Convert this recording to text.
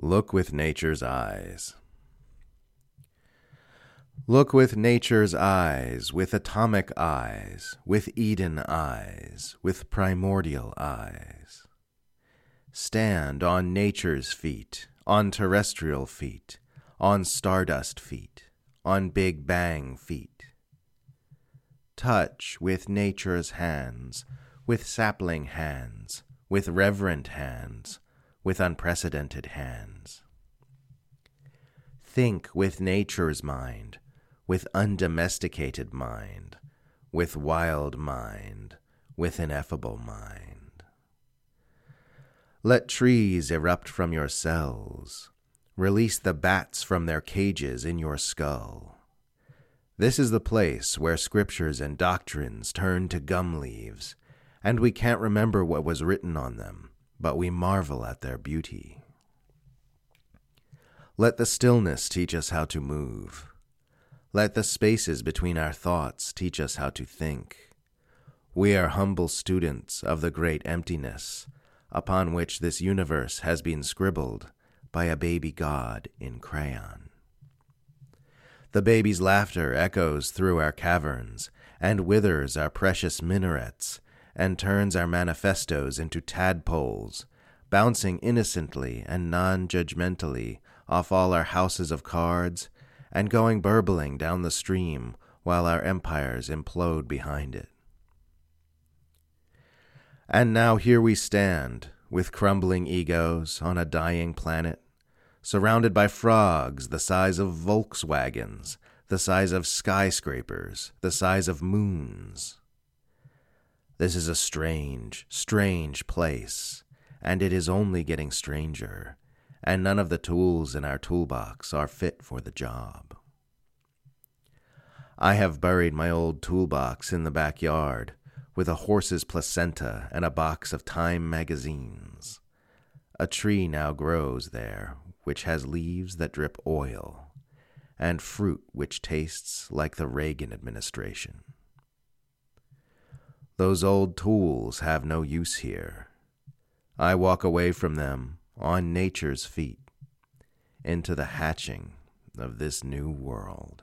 Look with nature's eyes. Look with nature's eyes, with atomic eyes, with Eden eyes, with primordial eyes. Stand on nature's feet, on terrestrial feet, on stardust feet, on Big Bang feet. Touch with nature's hands, with sapling hands, with reverent hands, with unprecedented hands. Think with nature's mind, with undomesticated mind, with wild mind, with ineffable mind. Let trees erupt from your cells. Release the bats from their cages in your skull. This is the place where scriptures and doctrines turn to gum leaves, and we can't remember what was written on them but we marvel at their beauty. Let the stillness teach us how to move. Let the spaces between our thoughts teach us how to think. We are humble students of the great emptiness upon which this universe has been scribbled by a baby god in crayon. The baby's laughter echoes through our caverns and withers our precious minarets and turns our manifestos into tadpoles, bouncing innocently and non judgmentally off all our houses of cards, and going burbling down the stream while our empires implode behind it. And now here we stand, with crumbling egos on a dying planet, surrounded by frogs the size of Volkswagens, the size of skyscrapers, the size of moons. This is a strange, strange place, and it is only getting stranger, and none of the tools in our toolbox are fit for the job. I have buried my old toolbox in the backyard with a horse's placenta and a box of Time magazines. A tree now grows there which has leaves that drip oil, and fruit which tastes like the Reagan administration. Those old tools have no use here. I walk away from them on nature's feet into the hatching of this new world.